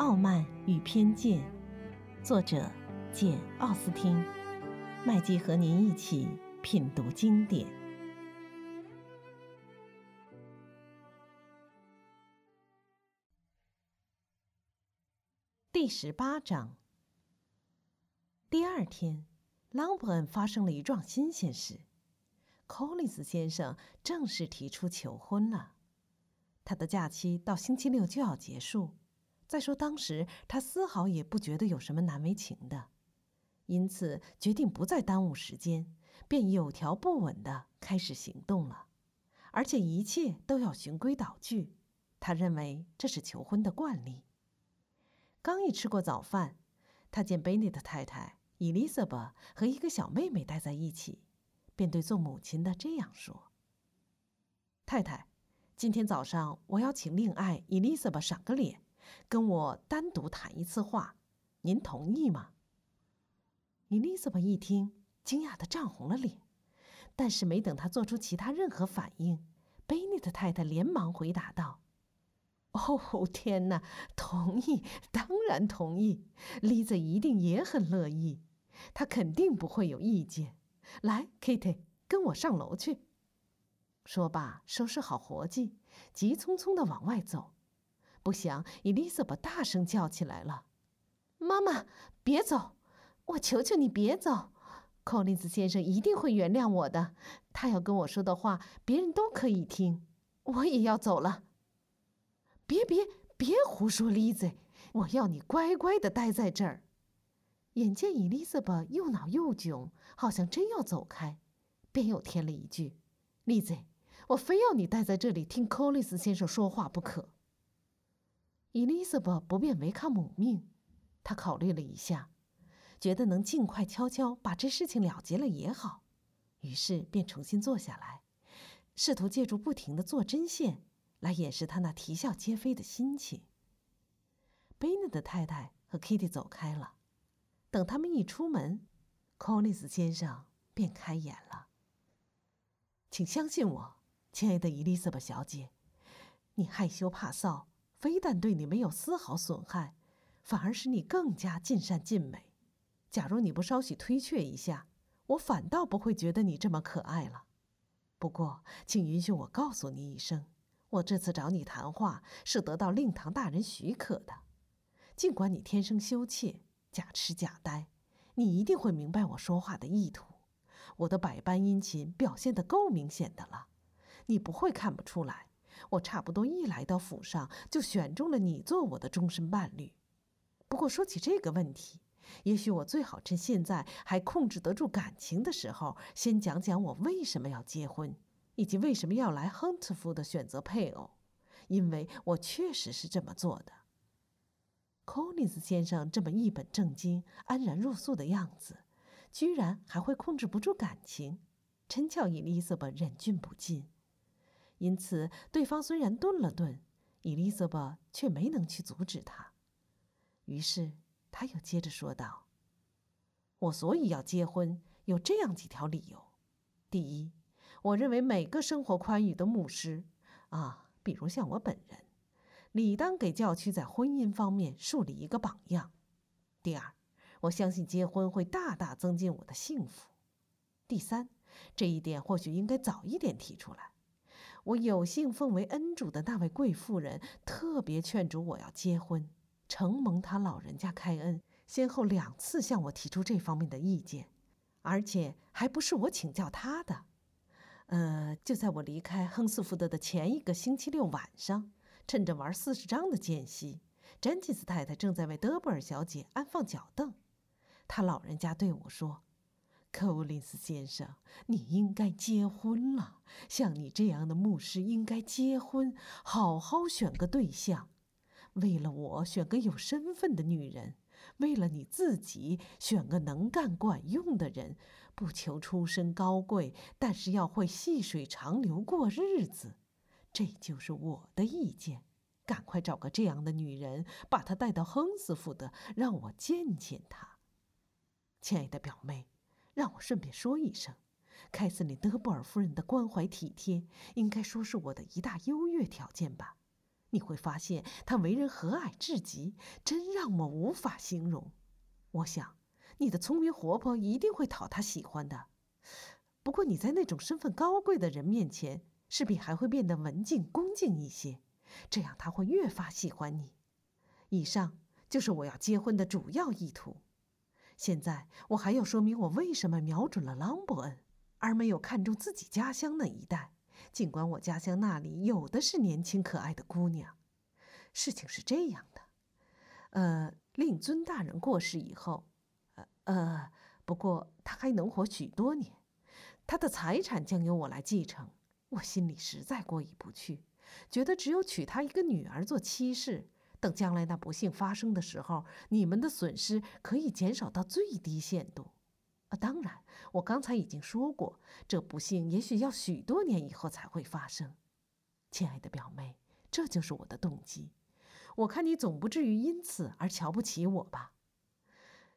傲慢与偏见》，作者简·奥斯汀。麦基和您一起品读经典。第十八章。第二天，朗伯恩发生了一桩新鲜事：寇利斯先生正式提出求婚了。他的假期到星期六就要结束。再说，当时他丝毫也不觉得有什么难为情的。因此，决定不再耽误时间，便有条不紊地开始行动了，而且一切都要循规蹈矩。他认为这是求婚的惯例。刚一吃过早饭，他见贝内特太太伊丽莎白和一个小妹妹待在一起，便对做母亲的这样说：“太太，今天早上我要请令爱伊丽莎白赏个脸，跟我单独谈一次话，您同意吗？”伊丽莎白一听，惊讶的涨红了脸，但是没等她做出其他任何反应，贝尼特太太连忙回答道：“哦，天哪，同意，当然同意。丽子一定也很乐意，她肯定不会有意见。来，Kitty，跟我上楼去。”说罢，收拾好活计，急匆匆的往外走。不想，伊丽莎白大声叫起来了：“妈妈，别走！”我求求你别走，寇林斯先生一定会原谅我的。他要跟我说的话，别人都可以听。我也要走了。别别别胡说，丽子！我要你乖乖的待在这儿。眼见伊丽莎白又恼又窘，好像真要走开，便又添了一句：“丽子，我非要你待在这里听寇林斯先生说话不可。”伊丽莎白不便违抗母命，她考虑了一下。觉得能尽快悄悄把这事情了结了也好，于是便重新坐下来，试图借助不停的做针线来掩饰她那啼笑皆非的心情。贝内的太太和 Kitty 走开了，等他们一出门，寇利斯先生便开眼了：“请相信我，亲爱的伊丽莎白小姐，你害羞怕臊，非但对你没有丝毫损害，反而使你更加尽善尽美。”假如你不稍许推却一下，我反倒不会觉得你这么可爱了。不过，请允许我告诉你一声，我这次找你谈话是得到令堂大人许可的。尽管你天生羞怯、假痴假呆，你一定会明白我说话的意图。我的百般殷勤表现得够明显的了，你不会看不出来。我差不多一来到府上就选中了你做我的终身伴侣。不过说起这个问题，也许我最好趁现在还控制得住感情的时候，先讲讲我为什么要结婚，以及为什么要来亨特福的选择配偶，因为我确实是这么做的。寇尼斯先生这么一本正经、安然入宿的样子，居然还会控制不住感情，真叫伊丽莎白忍俊不禁。因此，对方虽然顿了顿，伊丽莎白却没能去阻止他。于是。他又接着说道：“我所以要结婚，有这样几条理由。第一，我认为每个生活宽裕的牧师，啊，比如像我本人，理当给教区在婚姻方面树立一个榜样。第二，我相信结婚会大大增进我的幸福。第三，这一点或许应该早一点提出来。我有幸奉为恩主的那位贵妇人特别劝阻我要结婚。”承蒙他老人家开恩，先后两次向我提出这方面的意见，而且还不是我请教他的。呃，就在我离开亨斯福德的前一个星期六晚上，趁着玩四十张的间隙，詹金斯太太正在为德布尔小姐安放脚凳。他老人家对我说：“寇林斯先生，你应该结婚了。像你这样的牧师应该结婚，好好选个对象。”为了我选个有身份的女人，为了你自己选个能干管用的人，不求出身高贵，但是要会细水长流过日子，这就是我的意见。赶快找个这样的女人，把她带到亨斯福德，让我见见她。亲爱的表妹，让我顺便说一声，凯瑟琳·德布尔夫人的关怀体贴，应该说是我的一大优越条件吧。你会发现她为人和蔼至极，真让我无法形容。我想，你的聪明活泼一定会讨她喜欢的。不过你在那种身份高贵的人面前，势必还会变得文静恭敬一些，这样他会越发喜欢你。以上就是我要结婚的主要意图。现在我还要说明我为什么瞄准了朗伯恩，而没有看中自己家乡那一带。尽管我家乡那里有的是年轻可爱的姑娘，事情是这样的，呃，令尊大人过世以后，呃，不过他还能活许多年，他的财产将由我来继承。我心里实在过意不去，觉得只有娶他一个女儿做妻室，等将来那不幸发生的时候，你们的损失可以减少到最低限度。啊，当然，我刚才已经说过，这不幸也许要许多年以后才会发生。亲爱的表妹，这就是我的动机。我看你总不至于因此而瞧不起我吧？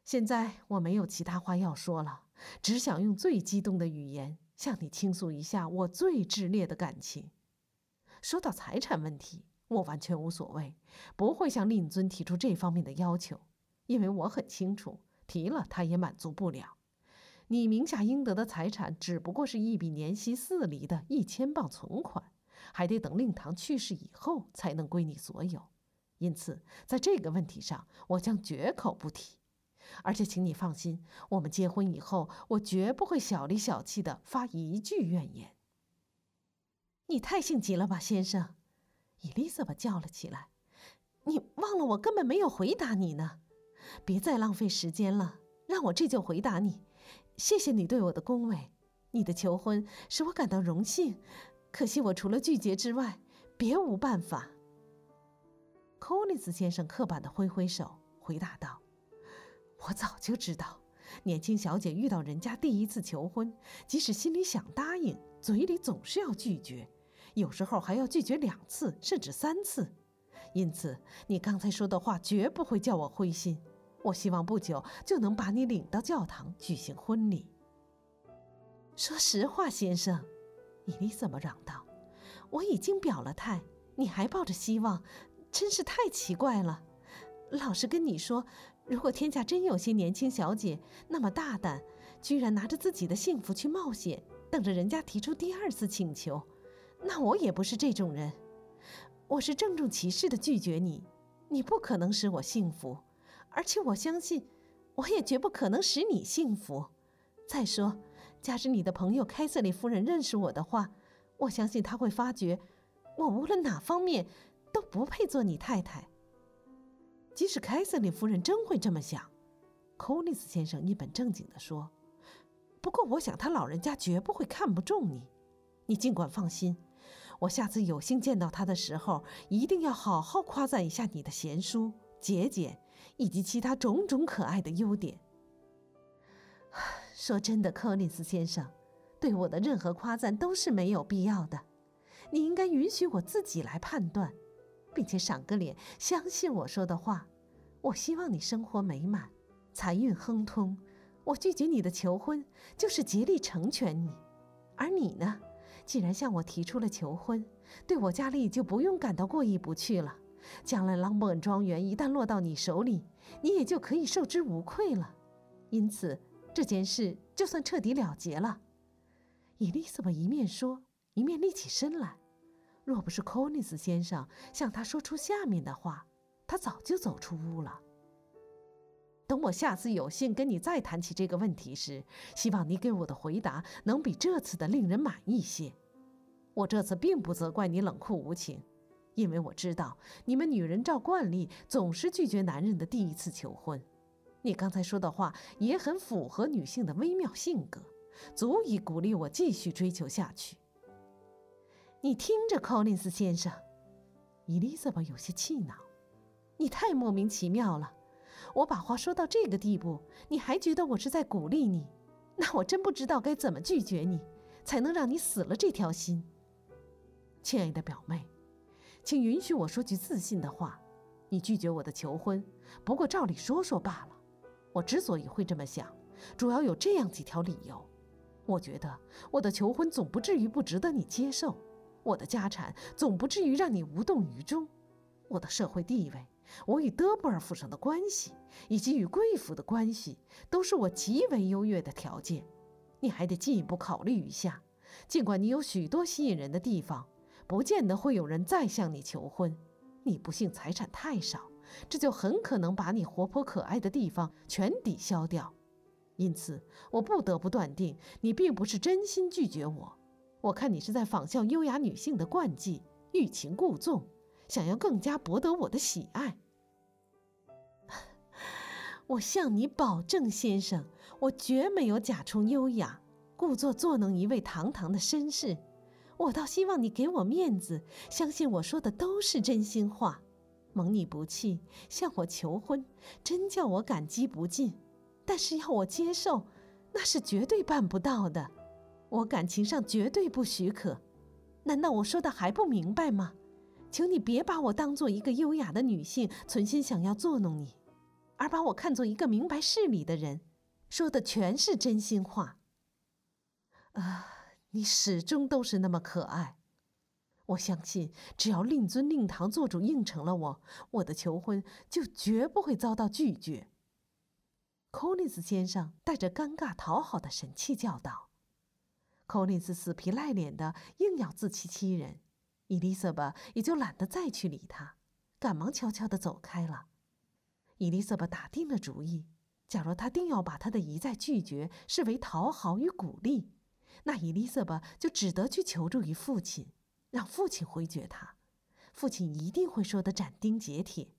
现在我没有其他话要说了，只想用最激动的语言向你倾诉一下我最炽烈的感情。说到财产问题，我完全无所谓，不会向令尊提出这方面的要求，因为我很清楚，提了他也满足不了。你名下应得的财产只不过是一笔年息四厘的一千磅存款，还得等令堂去世以后才能归你所有。因此，在这个问题上，我将绝口不提。而且，请你放心，我们结婚以后，我绝不会小里小气的发一句怨言。你太性急了吧，先生？伊丽莎白叫了起来。你忘了我根本没有回答你呢。别再浪费时间了，让我这就回答你。谢谢你对我的恭维，你的求婚使我感到荣幸。可惜我除了拒绝之外，别无办法。寇利斯先生刻板的挥挥手，回答道：“我早就知道，年轻小姐遇到人家第一次求婚，即使心里想答应，嘴里总是要拒绝，有时候还要拒绝两次甚至三次。因此，你刚才说的话绝不会叫我灰心。”我希望不久就能把你领到教堂举行婚礼。说实话，先生，伊丽莎白嚷道：“我已经表了态，你还抱着希望，真是太奇怪了。老实跟你说，如果天下真有些年轻小姐那么大胆，居然拿着自己的幸福去冒险，等着人家提出第二次请求，那我也不是这种人。我是郑重其事的拒绝你，你不可能使我幸福。”而且我相信，我也绝不可能使你幸福。再说，假使你的朋友凯瑟琳夫人认识我的话，我相信她会发觉，我无论哪方面都不配做你太太。即使凯瑟琳夫人真会这么想，寇利斯先生一本正经地说：“不过，我想他老人家绝不会看不中你。你尽管放心，我下次有幸见到他的时候，一定要好好夸赞一下你的贤淑、节俭。”以及其他种种可爱的优点。说真的，柯林斯先生，对我的任何夸赞都是没有必要的。你应该允许我自己来判断，并且赏个脸，相信我说的话。我希望你生活美满，财运亨通。我拒绝你的求婚，就是竭力成全你。而你呢，既然向我提出了求婚，对我家里就不用感到过意不去了。将来朗本庄园一旦落到你手里，你也就可以受之无愧了。因此，这件事就算彻底了结了。伊丽莎白一面说，一面立起身来。若不是寇尼斯先生向他说出下面的话，他早就走出屋了。等我下次有幸跟你再谈起这个问题时，希望你给我的回答能比这次的令人满意些。我这次并不责怪你冷酷无情。因为我知道你们女人照惯例总是拒绝男人的第一次求婚，你刚才说的话也很符合女性的微妙性格，足以鼓励我继续追求下去。你听着，柯林斯先生，伊丽莎白有些气恼，你太莫名其妙了。我把话说到这个地步，你还觉得我是在鼓励你？那我真不知道该怎么拒绝你，才能让你死了这条心。亲爱的表妹。请允许我说句自信的话，你拒绝我的求婚，不过照理说说罢了。我之所以会这么想，主要有这样几条理由：我觉得我的求婚总不至于不值得你接受，我的家产总不至于让你无动于衷，我的社会地位，我与德布尔府上的关系，以及与贵府的关系，都是我极为优越的条件。你还得进一步考虑一下，尽管你有许多吸引人的地方，不见得会有人再向你求婚。你不幸财产太少，这就很可能把你活泼可爱的地方全抵消掉。因此，我不得不断定，你并不是真心拒绝我。我看你是在仿效优雅女性的惯技，欲擒故纵，想要更加博得我的喜爱。我向你保证，先生，我绝没有假充优雅，故作作弄一位堂堂的绅士。我倒希望你给我面子，相信我说的都是真心话，蒙你不弃，向我求婚，真叫我感激不尽。但是要我接受，那是绝对办不到的。我感情上绝对不许可。难道我说的还不明白吗？求你别把我当做一个优雅的女性，存心想要作弄你，而把我看作一个明白事理的人，说的全是真心话。啊，你始终都是那么可爱。我相信，只要令尊令堂做主应承了我，我的求婚就绝不会遭到拒绝。寇林斯先生带着尴尬讨好的神气叫道：“寇林斯死皮赖脸的硬要自欺欺人，伊丽莎白也就懒得再去理他，赶忙悄悄地走开了。伊丽莎白打定了主意，假如他定要把他的一再拒绝视为讨好与鼓励，那伊丽莎白就只得去求助于父亲，让父亲回绝他。父亲一定会说得斩钉截铁。”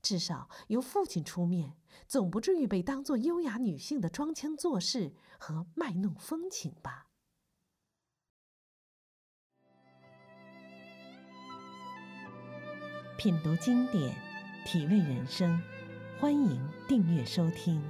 至少由父亲出面，总不至于被当作优雅女性的装腔作势和卖弄风情吧。品读经典，体味人生，欢迎订阅收听。